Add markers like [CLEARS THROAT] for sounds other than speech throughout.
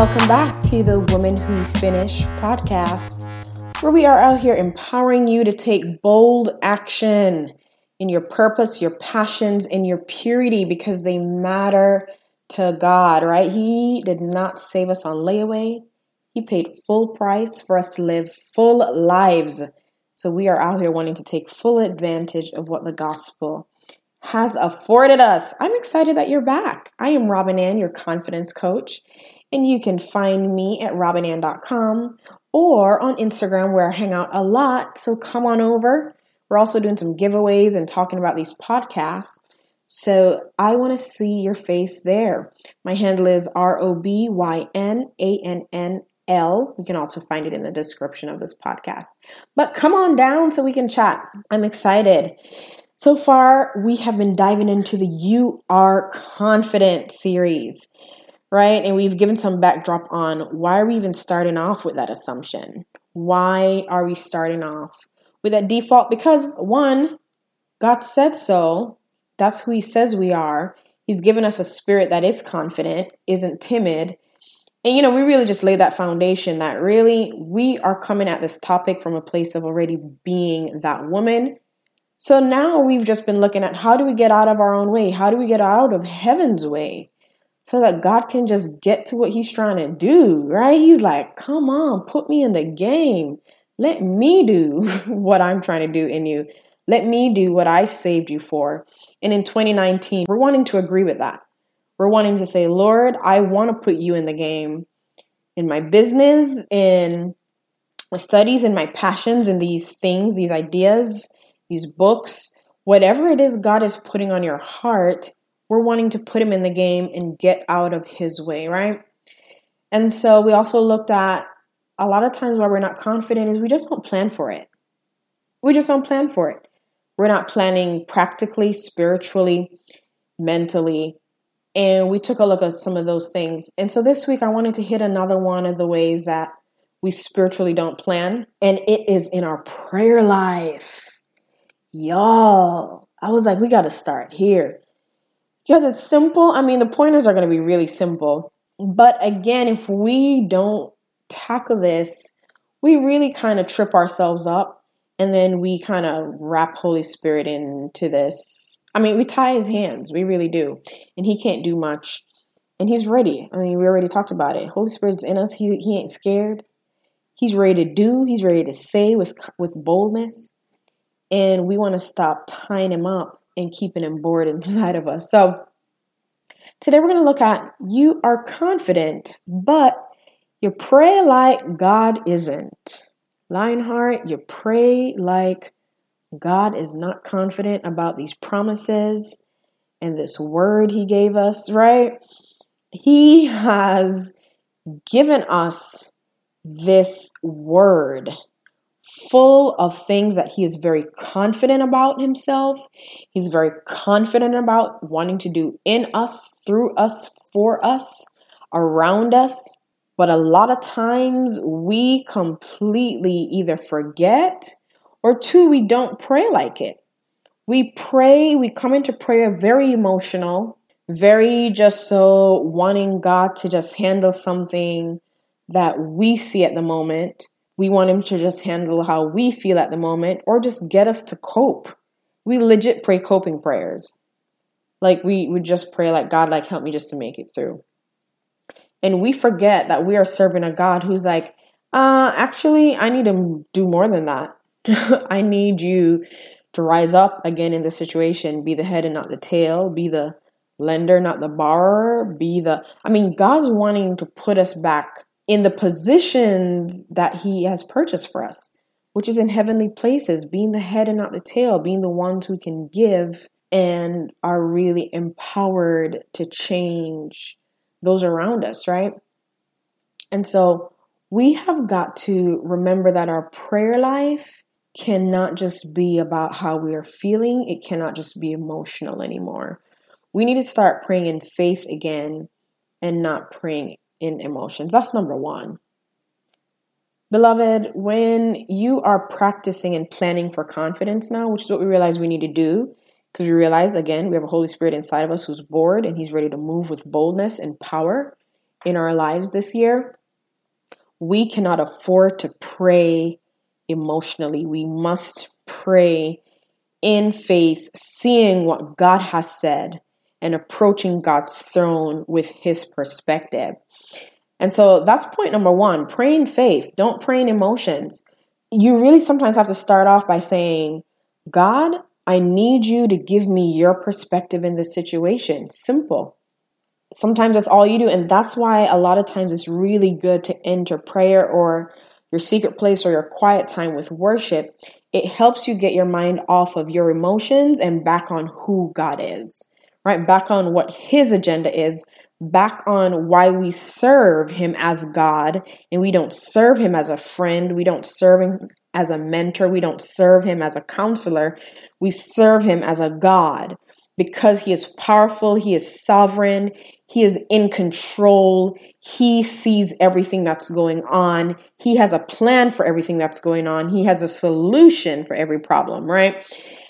welcome back to the Women Who Finish podcast, where we are out here empowering you to take bold action in your purpose, your passions, and your purity because they matter to God, right? He did not save us on layaway, He paid full price for us to live full lives. So we are out here wanting to take full advantage of what the gospel has afforded us. I'm excited that you're back. I am Robyn Ann, your confidence coach, and you can find me at robynann.com or on Instagram where I hang out a lot. So come on over. We're also doing some giveaways and talking about these podcasts. So I want to see your face there. My handle is R O B Y N A N N L. You can also find it in the description of this podcast. But come on down so we can chat. I'm excited. So far, we have been diving into the You Are Confident series, right? And we've given some backdrop on why are we even starting off with that assumption? Why are we starting off with that default? Because one, God said so. That's who He says we are. He's given us a spirit that is confident, isn't timid. And you know, we really just laid that foundation that really we are coming at this topic from a place of already being that woman so now we've just been looking at how do we get out of our own way? How do we get out of heaven's way? So that God can just get to what he's trying to do, right? He's like, come on, put me in the game. Let me do [LAUGHS] what I'm trying to do in you. Let me do what I saved you for. And in 2019, we're wanting to agree with that. We're wanting to say, Lord, I want to put you in the game in my business, in my studies, in my passions, in these things, these ideas these books, whatever it is God is putting on your heart, we're wanting to put him in the game and get out of his way, right? And so we also looked at a lot of times why we're not confident is we just don't plan for it. We just don't plan for it. We're not planning practically, spiritually, mentally. And we took a look at some of those things. And so this week I wanted to hit another one of the ways that we spiritually don't plan, and it is in our prayer life. Y'all, I was like, we got to start here. Because it's simple. I mean, the pointers are going to be really simple. But again, if we don't tackle this, we really kind of trip ourselves up and then we kind of wrap Holy Spirit into this. I mean, we tie his hands, we really do. And he can't do much. And he's ready. I mean, we already talked about it. Holy Spirit's in us. He, he ain't scared. He's ready to do. He's ready to say with with boldness and we want to stop tying him up and keeping him bored inside of us. So today we're going to look at you are confident, but you pray like God isn't. Lionheart, you pray like God is not confident about these promises and this word he gave us, right? He has given us this word full of things that he is very confident about himself. He's very confident about wanting to do in us, through us, for us, around us. But a lot of times we completely either forget or two, we don't pray like it. We pray, we come into prayer very emotional, very just so wanting God to just handle something that we see at the moment we want him to just handle how we feel at the moment or just get us to cope. We legit pray coping prayers. Like we would just pray like God like help me just to make it through. And we forget that we are serving a God who's like, uh actually I need to do more than that. [LAUGHS] I need you to rise up again in the situation, be the head and not the tail, be the lender, not the borrower, be the I mean, God's wanting to put us back in the positions that He has purchased for us, which is in heavenly places, being the head and not the tail, being the ones who can give and are really empowered to change those around us, right? And so we have got to remember that our prayer life cannot just be about how we are feeling, it cannot just be emotional anymore. We need to start praying in faith again and not praying in emotions. That's number one. Beloved, when you are practicing and planning for confidence now, which is what we realize we need to do, because we realize again, we have a Holy Spirit inside of us who's bored and he's ready to move with boldness and power. in our lives this year, we cannot afford to pray emotionally. We must pray in faith, seeing what God has said and approaching God's throne with his perspective. And so that's point number one pray in faith, don't pray in emotions. You really sometimes have to start off by saying, God, I need you to give me your perspective in this situation. Simple. Sometimes that's all you do. And that's why a lot of times it's really good to enter prayer or your secret place or your quiet time with worship. It helps you get your mind off of your emotions and back on who God is, right? Back on what His agenda is, back on why we serve Him as God and we don't serve Him as a friend. We don't serve Him as a mentor. We don't serve Him as a counselor. We serve him as a God because he is powerful, he is sovereign, he is in control, he sees everything that's going on, he has a plan for everything that's going on, he has a solution for every problem, right?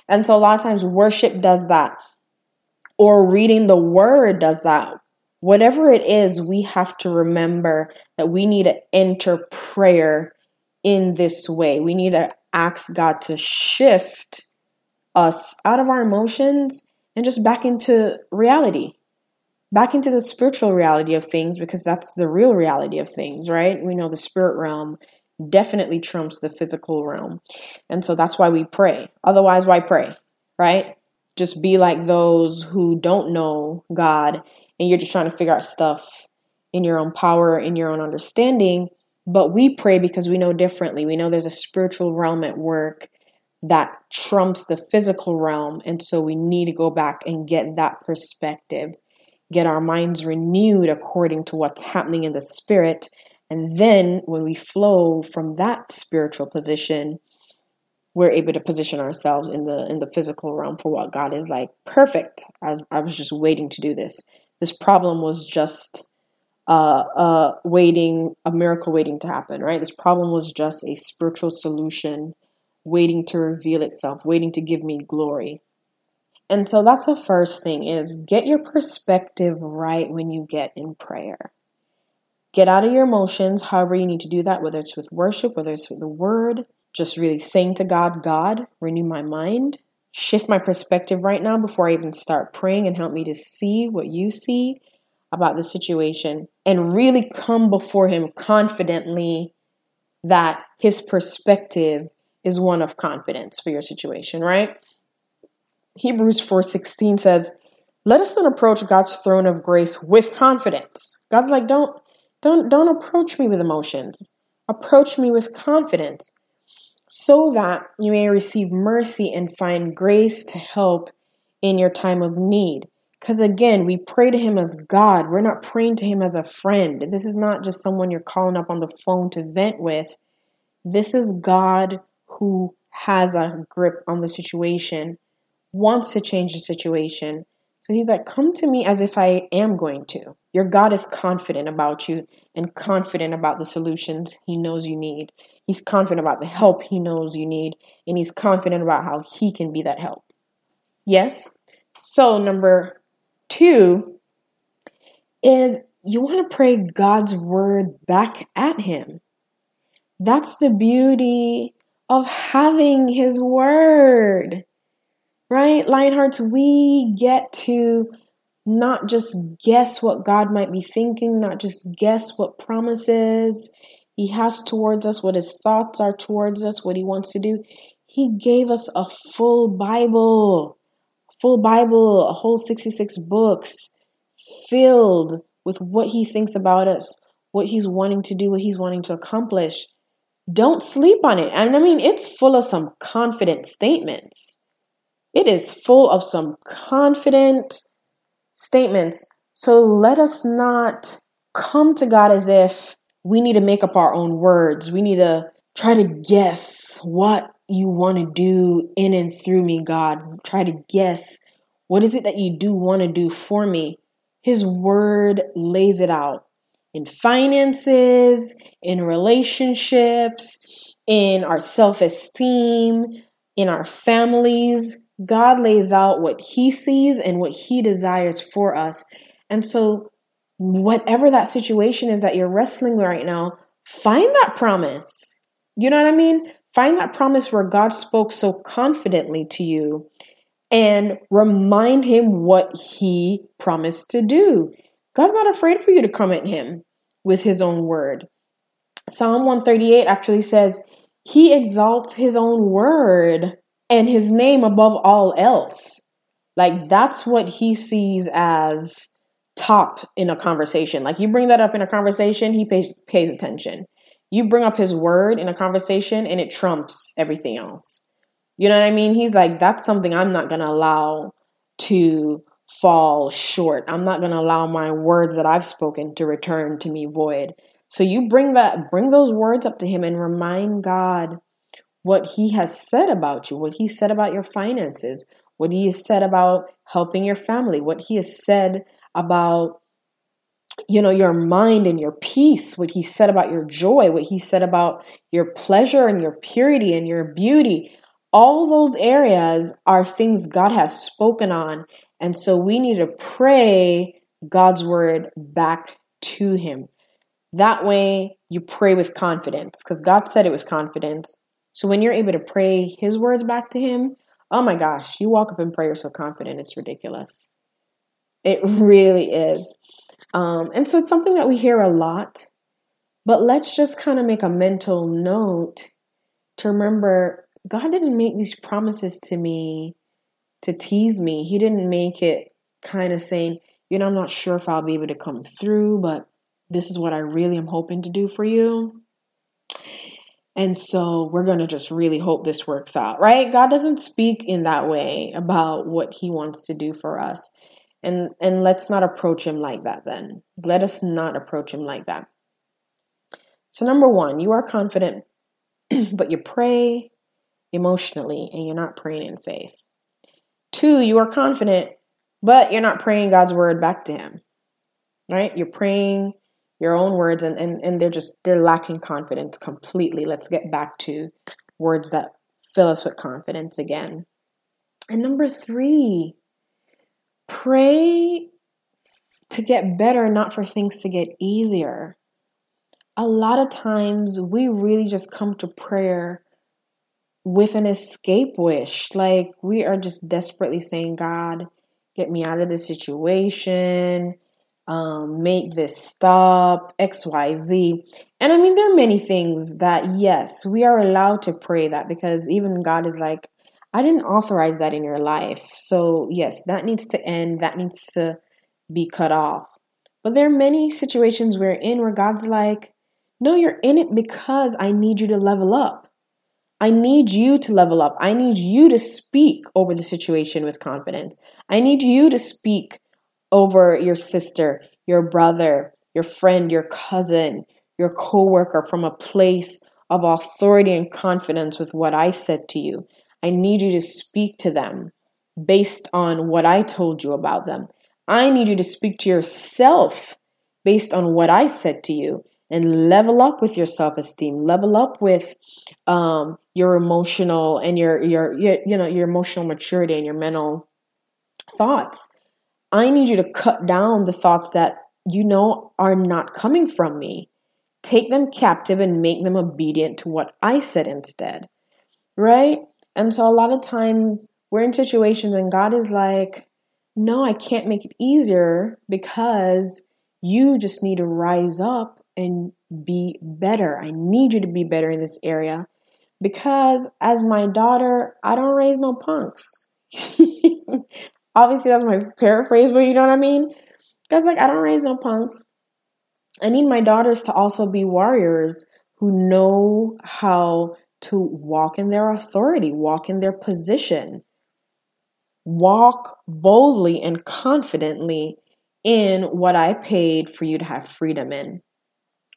And so a lot of times worship does that, or reading the word does that. Whatever it is, we have to remember that we need to enter prayer in this way. We need to ask God to shift us out of our emotions and just back into reality, back into the spiritual reality of things, because that's the real reality of things, right? We know the spirit realm definitely trumps the physical realm. And so that's why we pray. Otherwise, why pray, right? Just be like those who don't know God and you're just trying to figure out stuff in your own power, in your own understanding. But we pray because we know differently. We know there's a spiritual realm at work that trumps the physical realm. And so we need to go back and get that perspective, get our minds renewed according to what's happening in the spirit. And then when we flow from that spiritual position, we're able to position ourselves in the in the physical realm for what God is like. Perfect. I was, I was just waiting to do this. This problem was just uh, uh, waiting, a miracle waiting to happen, right? This problem was just a spiritual solution waiting to reveal itself, waiting to give me glory. And so that's the first thing is get your perspective right when you get in prayer. Get out of your emotions, however you need to do that, whether it's with worship, whether it's with the word, just really saying to God, God, renew my mind, shift my perspective right now before I even start praying and help me to see what you see about the situation and really come before him confidently that his perspective is one of confidence for your situation, right? Hebrews 4:16 says, "Let us then approach God's throne of grace with confidence." God's like, "Don't don't don't approach me with emotions. Approach me with confidence." So that you may receive mercy and find grace to help in your time of need. Because again, we pray to Him as God. We're not praying to Him as a friend. This is not just someone you're calling up on the phone to vent with. This is God who has a grip on the situation, wants to change the situation. So he's like, Come to me as if I am going to. Your God is confident about you and confident about the solutions he knows you need. He's confident about the help he knows you need, and he's confident about how he can be that help. Yes? So, number two is you want to pray God's word back at him. That's the beauty of having his word. Right? Lionhearts, we get to not just guess what God might be thinking, not just guess what promises he has towards us, what his thoughts are towards us, what he wants to do. He gave us a full Bible, full Bible, a whole 66 books filled with what he thinks about us, what he's wanting to do, what he's wanting to accomplish. Don't sleep on it. And I mean, it's full of some confident statements. It is full of some confident statements. So let us not come to God as if we need to make up our own words. We need to try to guess what you want to do in and through me, God. Try to guess what is it that you do want to do for me. His word lays it out in finances, in relationships, in our self esteem, in our families. God lays out what He sees and what He desires for us. And so whatever that situation is that you're wrestling with right now, find that promise. You know what I mean? Find that promise where God spoke so confidently to you and remind him what he promised to do. God's not afraid for you to come at him with his own word. Psalm 138 actually says, He exalts his own word and his name above all else. Like that's what he sees as top in a conversation. Like you bring that up in a conversation, he pays pays attention. You bring up his word in a conversation and it trumps everything else. You know what I mean? He's like, that's something I'm not going to allow to fall short. I'm not going to allow my words that I've spoken to return to me void. So you bring that bring those words up to him and remind God what he has said about you, what he said about your finances, what he has said about helping your family, what he has said about you know your mind and your peace what he said about your joy what he said about your pleasure and your purity and your beauty all those areas are things God has spoken on. And so we need to pray God's word back to Him. That way you pray with confidence because God said it with confidence. So when you're able to pray His words back to Him, oh my gosh, you walk up in prayer so confident, it's ridiculous. It really is. Um, and so it's something that we hear a lot, but let's just kind of make a mental note to remember God didn't make these promises to me to tease me. He didn't make it kind of saying, you know, I'm not sure if I'll be able to come through, but this is what I really am hoping to do for you. And so we're going to just really hope this works out, right? God doesn't speak in that way about what he wants to do for us. And and let's not approach him like that then. Let us not approach him like that. So number 1, you are confident [CLEARS THROAT] but you pray emotionally and you're not praying in faith. Two, you are confident, but you're not praying God's word back to him. Right? You're praying your own words and, and, and they're just they're lacking confidence completely. Let's get back to words that fill us with confidence again. And number three, pray to get better, not for things to get easier. A lot of times we really just come to prayer with an escape wish. Like we are just desperately saying, God, get me out of this situation, um, make this stop, XYZ. And I mean, there are many things that, yes, we are allowed to pray that because even God is like, I didn't authorize that in your life. So, yes, that needs to end. That needs to be cut off. But there are many situations we're in where God's like, no, you're in it because I need you to level up. I need you to level up. I need you to speak over the situation with confidence. I need you to speak over your sister, your brother, your friend, your cousin, your coworker from a place of authority and confidence with what I said to you. I need you to speak to them based on what I told you about them. I need you to speak to yourself based on what I said to you and level up with your self-esteem. Level up with um, your emotional and your, your your you know your emotional maturity and your mental thoughts. I need you to cut down the thoughts that you know are not coming from me. Take them captive and make them obedient to what i said instead. Right and so a lot of times we're in situations and god is like no i can't make it easier because you just need to rise up and be better. I need you to be better in this area because as my daughter, I don't raise no punks. [LAUGHS] Obviously, that's my paraphrase, but you know what I mean? Because, like, I don't raise no punks. I need my daughters to also be warriors who know how to walk in their authority, walk in their position, walk boldly and confidently in what I paid for you to have freedom in.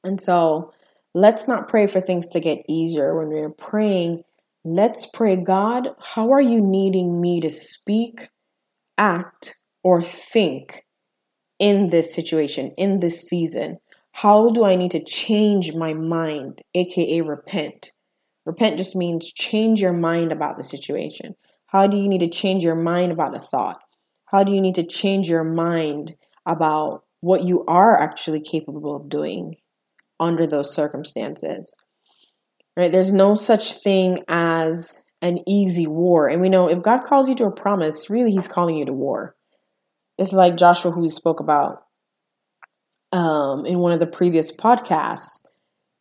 And so let's not pray for things to get easier. When we're praying, let's pray, God, how are you needing me to speak, act, or think in this situation, in this season? How do I need to change my mind, aka repent? Repent just means change your mind about the situation. How do you need to change your mind about a thought? How do you need to change your mind about what you are actually capable of doing under those circumstances. Right? There's no such thing as an easy war. And we know if God calls you to a promise, really he's calling you to war. It's like Joshua who we spoke about um, in one of the previous podcasts.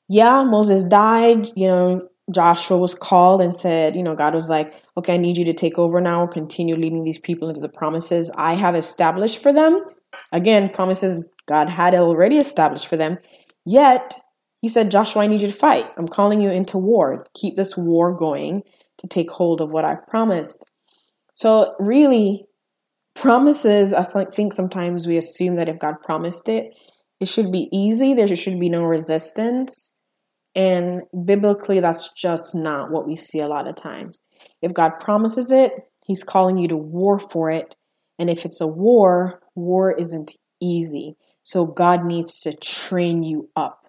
Yeah, Moses died, you know, Joshua was called and said, you know, God was like, okay, I need you to take over now, continue leading these people into the promises I have established for them. Again, promises God had already established for them. Yet, he said, Joshua, I need you to fight. I'm calling you into war. Keep this war going to take hold of what I've promised. So, really, promises, I think sometimes we assume that if God promised it, it should be easy, there should be no resistance. And biblically, that's just not what we see a lot of times. If God promises it, He's calling you to war for it. And if it's a war, war isn't easy. So God needs to train you up.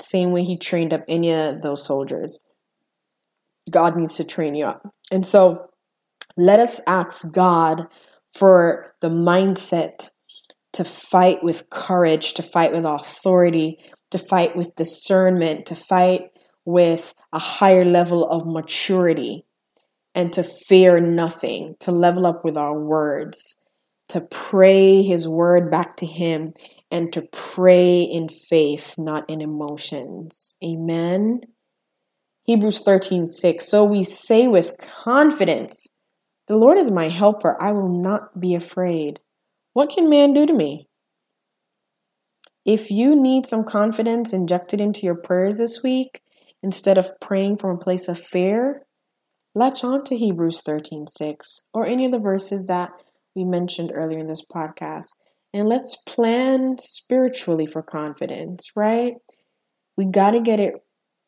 Same way He trained up any of those soldiers. God needs to train you up. And so let us ask God for the mindset to fight with courage, to fight with authority, to fight with discernment, to fight with a higher level of maturity, and to fear nothing, to level up with our words, to pray His word back to Him, and to pray in faith, not in emotions. Amen. Hebrews 13 6. So we say with confidence, The Lord is my helper. I will not be afraid. What can man do to me? If you need some confidence injected into your prayers this week, instead of praying from a place of fear, latch on to Hebrews 13 6 or any of the verses that we mentioned earlier in this podcast. And let's plan spiritually for confidence, right? We got to get it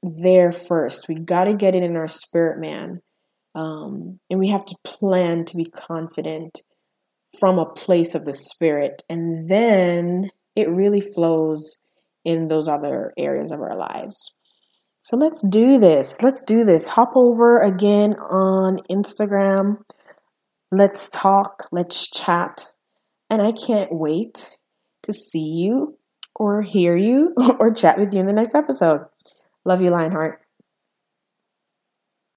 there first. We got to get it in our spirit, man. Um, and we have to plan to be confident from a place of the spirit. And then it really flows in those other areas of our lives. So let's do this. Let's do this. Hop over again on Instagram. Let's talk. Let's chat. And I can't wait to see you or hear you [LAUGHS] or chat with you in the next episode. Love you, Lionheart.